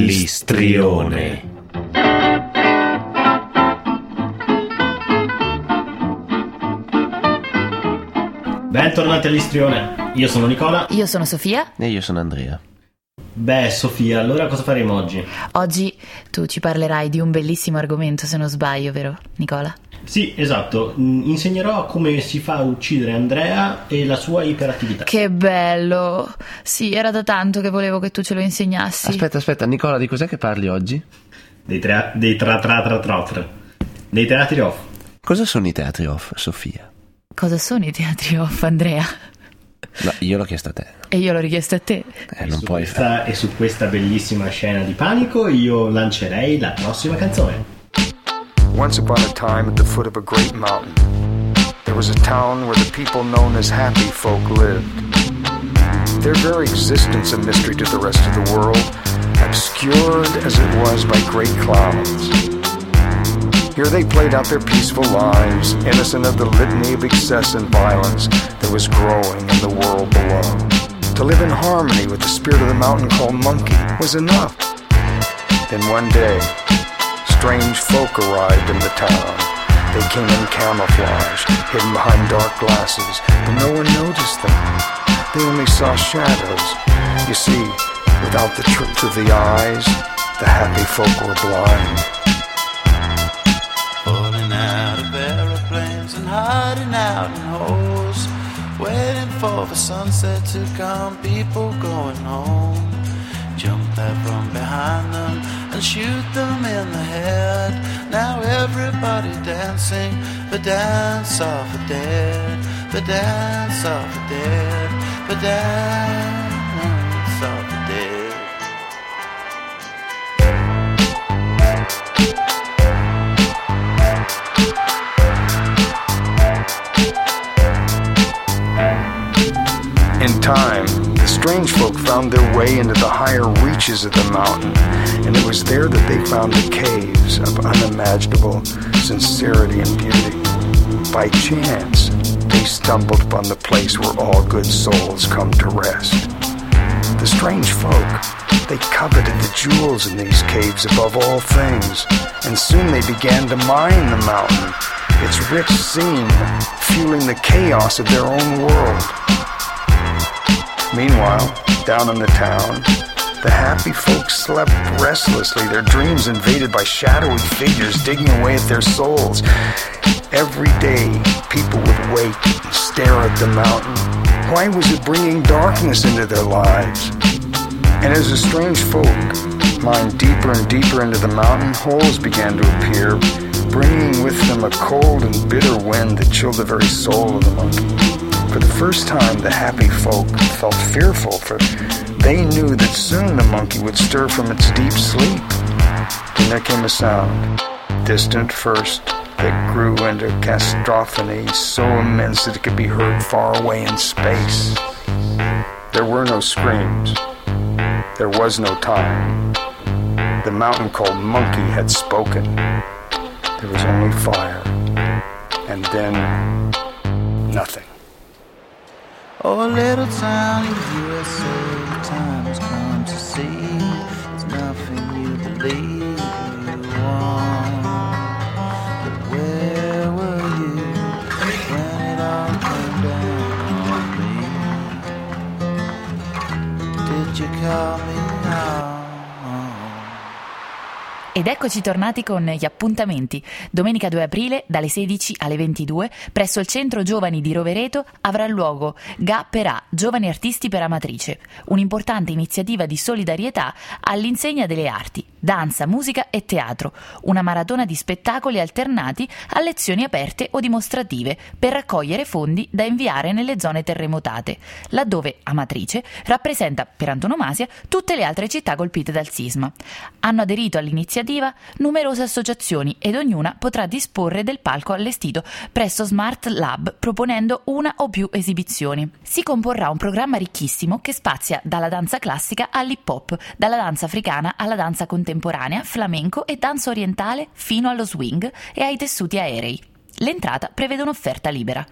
L'istrione. Bentornati all'Istrione. Io sono Nicola. Io sono Sofia. E io sono Andrea. Beh, Sofia, allora cosa faremo oggi? Oggi tu ci parlerai di un bellissimo argomento, se non sbaglio, vero Nicola? Sì, esatto. Mm, Insegnerò come si fa a uccidere Andrea e la sua iperattività. Che bello! Sì, era da tanto che volevo che tu ce lo insegnassi. Aspetta, aspetta, Nicola, di cos'è che parli oggi? Dei, tra, dei tra tra tra tra tra. Dei teatri off. Cosa sono i teatri off, Sofia? Cosa sono i teatri off, Andrea? No, io l'ho chiesto a te. E io l'ho richiesto a te. Eh, E non su puoi fare. questa, E su questa bellissima scena di panico io lancerei la prossima canzone. Once upon a time, at the foot of a great mountain, there was a town where the people known as happy folk lived. Their very existence a mystery to the rest of the world, obscured as it was by great clouds. Here they played out their peaceful lives, innocent of the litany of excess and violence that was growing in the world below. To live in harmony with the spirit of the mountain called Monkey was enough. Then one day, strange folk arrived in the town. They came in camouflage, hidden behind dark glasses, but no one noticed them. They only saw shadows. You see, without the truth of the eyes, the happy folk were blind. Falling out of aeroplanes and hiding out in holes. Waiting for the sunset to come, people going home. Jump out from behind them and shoot them in the head. Now everybody dancing the dance of the dead, the dance of the dead, the dance of the dead. In time, strange folk found their way into the higher reaches of the mountain, and it was there that they found the caves of unimaginable sincerity and beauty. By chance, they stumbled upon the place where all good souls come to rest. The strange folk, they coveted the jewels in these caves above all things, and soon they began to mine the mountain, its rich scene fueling the chaos of their own world. Meanwhile, down in the town, the happy folks slept restlessly, their dreams invaded by shadowy figures digging away at their souls. Every day, people would wake and stare at the mountain. Why was it bringing darkness into their lives? And as the strange folk mined deeper and deeper into the mountain, holes began to appear, bringing with them a cold and bitter wind that chilled the very soul of the monkey. For the first time, the happy folk felt fearful, for they knew that soon the monkey would stir from its deep sleep. Then there came a sound, distant first, that grew into cacophony so immense that it could be heard far away in space. There were no screams. There was no time. The mountain called Monkey had spoken. There was only fire. And then nothing. Oh, little town in USA, the Ed eccoci tornati con gli appuntamenti. Domenica 2 aprile, dalle 16 alle 22, presso il Centro Giovani di Rovereto avrà luogo GA per A, Giovani Artisti per Amatrice, un'importante iniziativa di solidarietà all'insegna delle arti, danza, musica e teatro, una maratona di spettacoli alternati a lezioni aperte o dimostrative per raccogliere fondi da inviare nelle zone terremotate, laddove Amatrice rappresenta per antonomasia tutte le altre città colpite dal sisma. Hanno aderito all'iniziativa numerose associazioni ed ognuna potrà disporre del palco allestito presso Smart Lab proponendo una o più esibizioni. Si comporrà un programma ricchissimo che spazia dalla danza classica all'hip hop, dalla danza africana alla danza contemporanea, flamenco e danza orientale fino allo swing e ai tessuti aerei. L'entrata prevede un'offerta libera.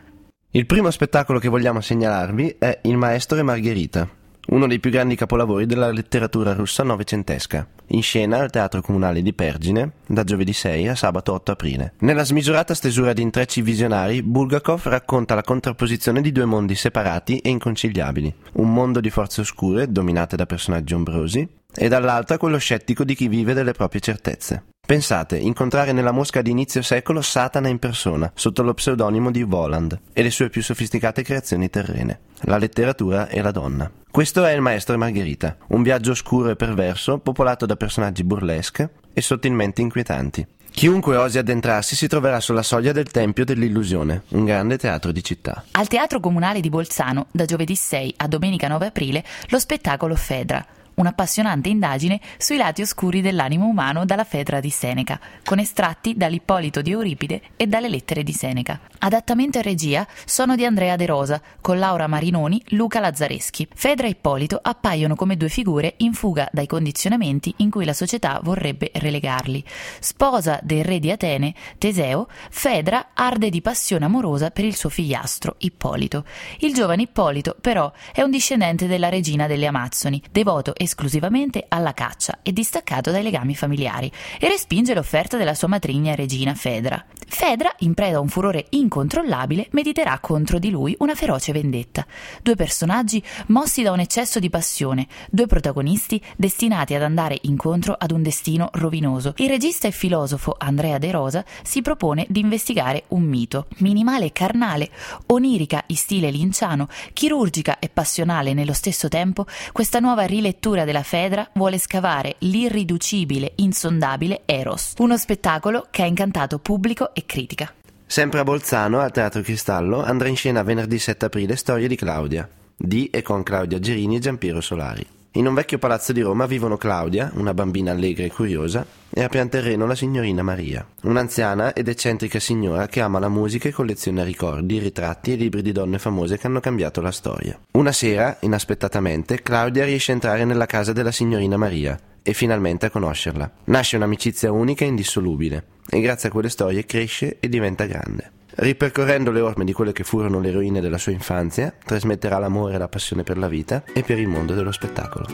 Il primo spettacolo che vogliamo segnalarvi è Il maestro e Margherita, uno dei più grandi capolavori della letteratura russa novecentesca, in scena al Teatro Comunale di Pergine da giovedì 6 a sabato 8 aprile. Nella smisurata stesura di intrecci visionari, Bulgakov racconta la contrapposizione di due mondi separati e inconciliabili, un mondo di forze oscure dominate da personaggi ombrosi e dall'altra quello scettico di chi vive delle proprie certezze. Pensate, incontrare nella Mosca di inizio secolo Satana in persona, sotto lo pseudonimo di Voland, e le sue più sofisticate creazioni terrene, la letteratura e la donna. Questo è Il Maestro e Margherita, un viaggio oscuro e perverso, popolato da personaggi burlesque e sottilmente inquietanti. Chiunque osi addentrarsi si troverà sulla soglia del Tempio dell'Illusione, un grande teatro di città. Al Teatro Comunale di Bolzano, da giovedì 6 a domenica 9 aprile, lo spettacolo Fedra, un'appassionante indagine sui lati oscuri dell'animo umano dalla Fedra di Seneca, con estratti dall'Ippolito di Euripide e dalle lettere di Seneca. Adattamento e regia sono di Andrea De Rosa, con Laura Marinoni, Luca Lazzareschi. Fedra e Ippolito appaiono come due figure in fuga dai condizionamenti in cui la società vorrebbe relegarli. Sposa del re di Atene, Teseo, Fedra arde di passione amorosa per il suo figliastro, Ippolito. Il giovane Ippolito, però, è un discendente della regina delle Amazzoni, devoto esclusivamente alla caccia e distaccato dai legami familiari, e respinge l'offerta della sua matrigna regina Fedra. Fedra, in preda a un furore incontrollabile, mediterà contro di lui una feroce vendetta. Due personaggi mossi da un eccesso di passione, due protagonisti destinati ad andare incontro ad un destino rovinoso. Il regista e filosofo Andrea De Rosa si propone di investigare un mito, minimale e carnale, onirica in stile linciano, chirurgica e passionale nello stesso tempo, questa nuova rilettura della Fedra vuole scavare l'irriducibile, insondabile Eros, uno spettacolo che ha incantato pubblico e critica. Sempre a Bolzano, al Teatro Cristallo, andrà in scena venerdì 7 aprile Storie di Claudia, di e con Claudia Gerini e Giampiero Solari. In un vecchio palazzo di Roma vivono Claudia, una bambina allegra e curiosa, e a pian terreno la signorina Maria, un'anziana ed eccentrica signora che ama la musica e colleziona ricordi, ritratti e libri di donne famose che hanno cambiato la storia. Una sera, inaspettatamente, Claudia riesce a entrare nella casa della signorina Maria e finalmente a conoscerla. Nasce un'amicizia unica e indissolubile, e grazie a quelle storie cresce e diventa grande. Ripercorrendo le orme di quelle che furono le eroine della sua infanzia, trasmetterà l'amore e la passione per la vita e per il mondo dello spettacolo.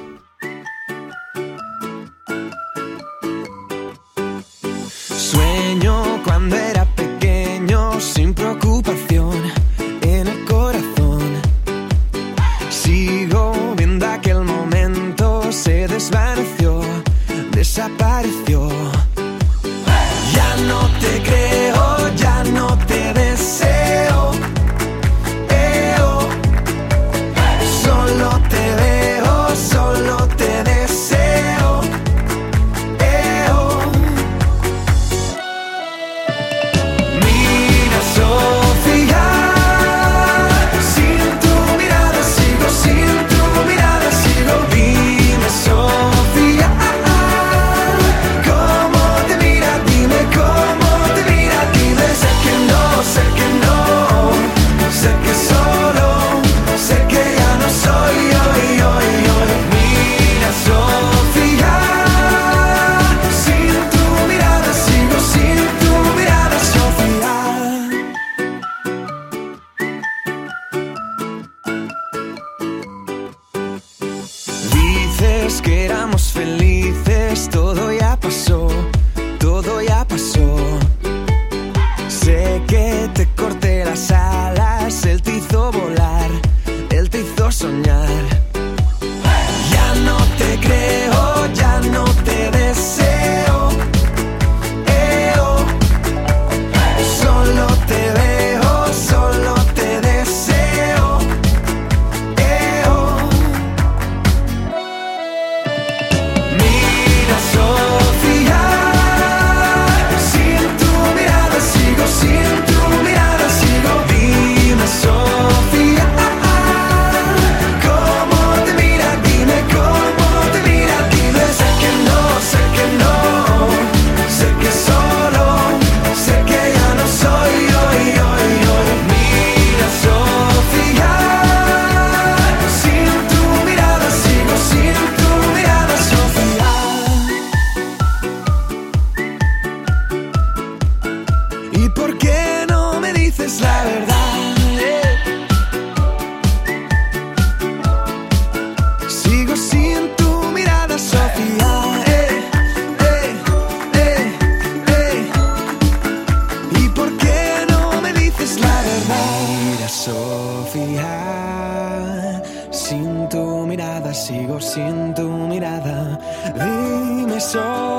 Que éramos felices, todo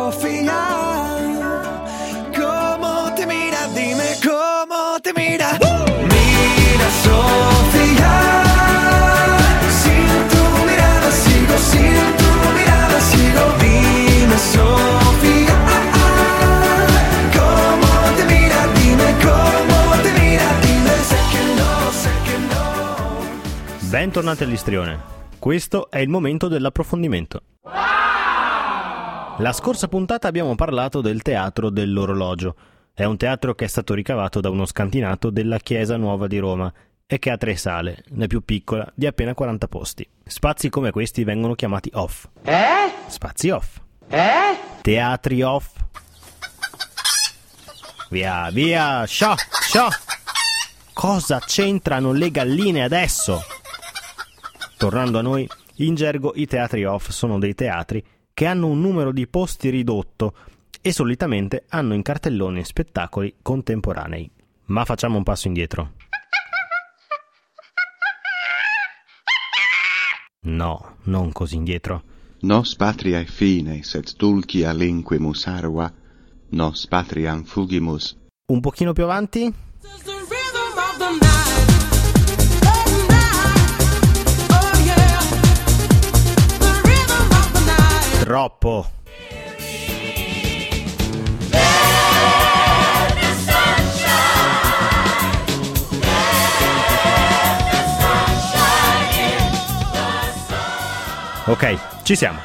Sofía, ¿cómo te mira? Dime cómo te mira. Mira, Sofía. Sin tu mirada sigo, sin tu mirada sigo. Dime, Sofía. Bentornati all'istrione. Questo è il momento dell'approfondimento. La scorsa puntata abbiamo parlato del teatro dell'orologio. È un teatro che è stato ricavato da uno scantinato della Chiesa Nuova di Roma e che ha tre sale, la più piccola di appena 40 posti. Spazi come questi vengono chiamati off. Eh? Spazi off. Eh? Teatri off. Via, via, sciò, sciò. Cosa c'entrano le galline adesso? Tornando a noi, in gergo i teatri off sono dei teatri che hanno un numero di posti ridotto e solitamente hanno in cartellone spettacoli contemporanei. Ma facciamo un passo indietro. No, non così indietro. Nos patriae fine, sed dulci alinquimus arva, nos patriam fugimus. Un pochino più avanti? Troppo. Ok, ci siamo.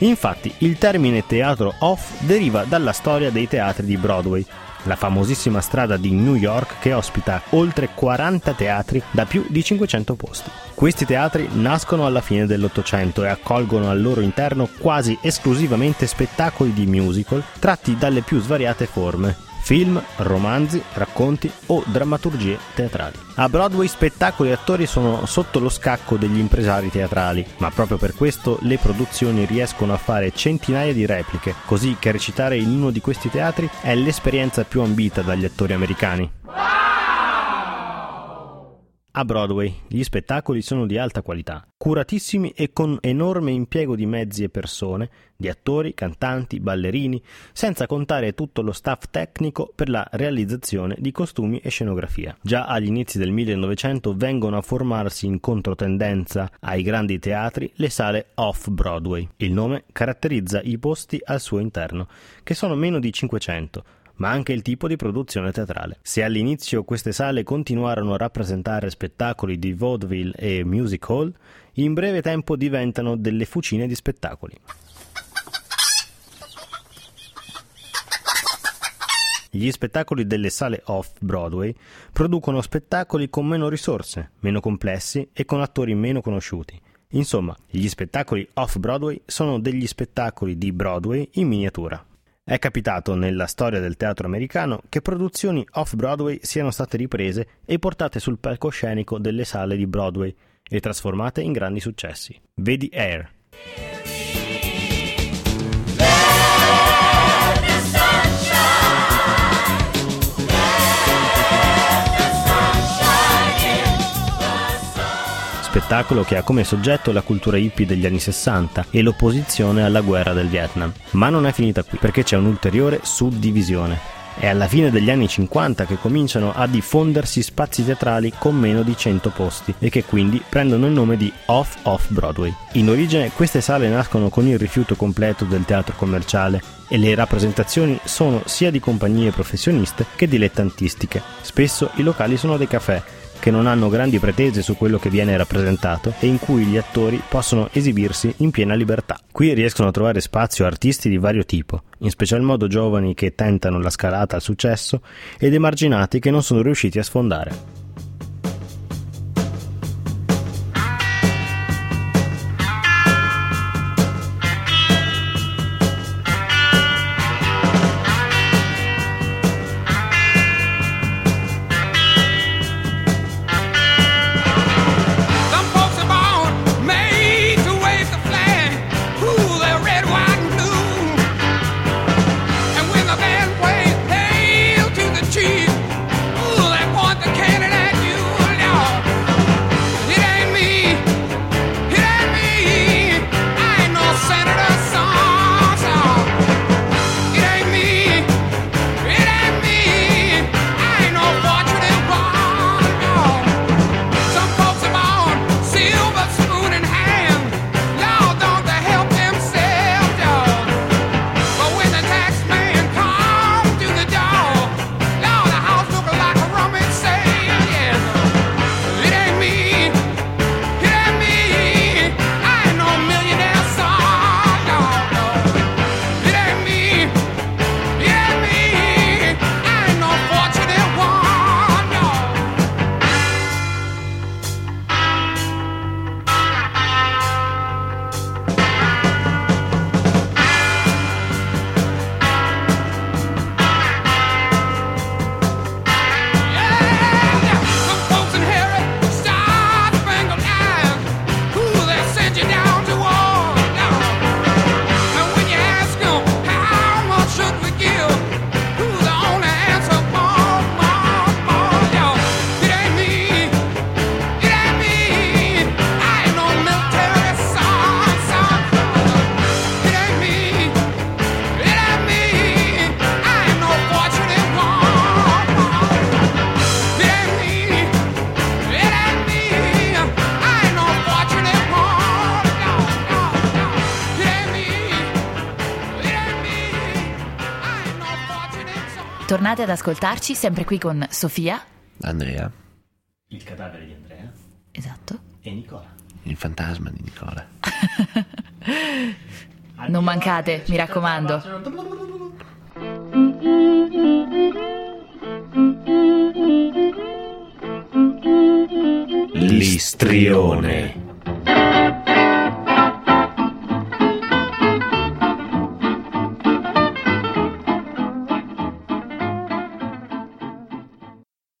Infatti, il termine teatro off deriva dalla storia dei teatri di Broadway, la famosissima strada di New York che ospita oltre 40 teatri da più di 500 posti. Questi teatri nascono alla fine dell'Ottocento e accolgono al loro interno quasi esclusivamente spettacoli di musical tratti dalle più svariate forme. Film, romanzi, racconti o drammaturgie teatrali. A Broadway spettacoli e attori sono sotto lo scacco degli impresari teatrali, ma proprio per questo le produzioni riescono a fare centinaia di repliche, così che recitare in uno di questi teatri è l'esperienza più ambita dagli attori americani. A Broadway gli spettacoli sono di alta qualità, curatissimi e con enorme impiego di mezzi e persone, di attori, cantanti, ballerini, senza contare tutto lo staff tecnico per la realizzazione di costumi e scenografia. Già agli inizi del 1900 vengono a formarsi in controtendenza ai grandi teatri le sale off-Broadway. Il nome caratterizza i posti al suo interno, che sono meno di 500 ma anche il tipo di produzione teatrale. Se all'inizio queste sale continuarono a rappresentare spettacoli di vaudeville e music hall, in breve tempo diventano delle fucine di spettacoli. Gli spettacoli delle sale off-Broadway producono spettacoli con meno risorse, meno complessi e con attori meno conosciuti. Insomma, gli spettacoli off-Broadway sono degli spettacoli di Broadway in miniatura. È capitato nella storia del teatro americano che produzioni off-Broadway siano state riprese e portate sul palcoscenico delle sale di Broadway e trasformate in grandi successi. Vedi Air. Spettacolo che ha come soggetto la cultura hippie degli anni 60 e l'opposizione alla guerra del Vietnam. Ma non è finita qui, perché c'è un'ulteriore suddivisione. È alla fine degli anni 50 che cominciano a diffondersi spazi teatrali con meno di 100 posti e che quindi prendono il nome di Off-Off Broadway. In origine queste sale nascono con il rifiuto completo del teatro commerciale e le rappresentazioni sono sia di compagnie professioniste che dilettantistiche. Spesso i locali sono dei caffè che non hanno grandi pretese su quello che viene rappresentato e in cui gli attori possono esibirsi in piena libertà. Qui riescono a trovare spazio artisti di vario tipo, in special modo giovani che tentano la scalata al successo ed emarginati che non sono riusciti a sfondare. Tornate ad ascoltarci sempre qui con Sofia. Andrea, Il cadavere di Andrea Esatto. e Nicola. il fantasma di Nicola. Non mancate, mi raccomando. L'istrione.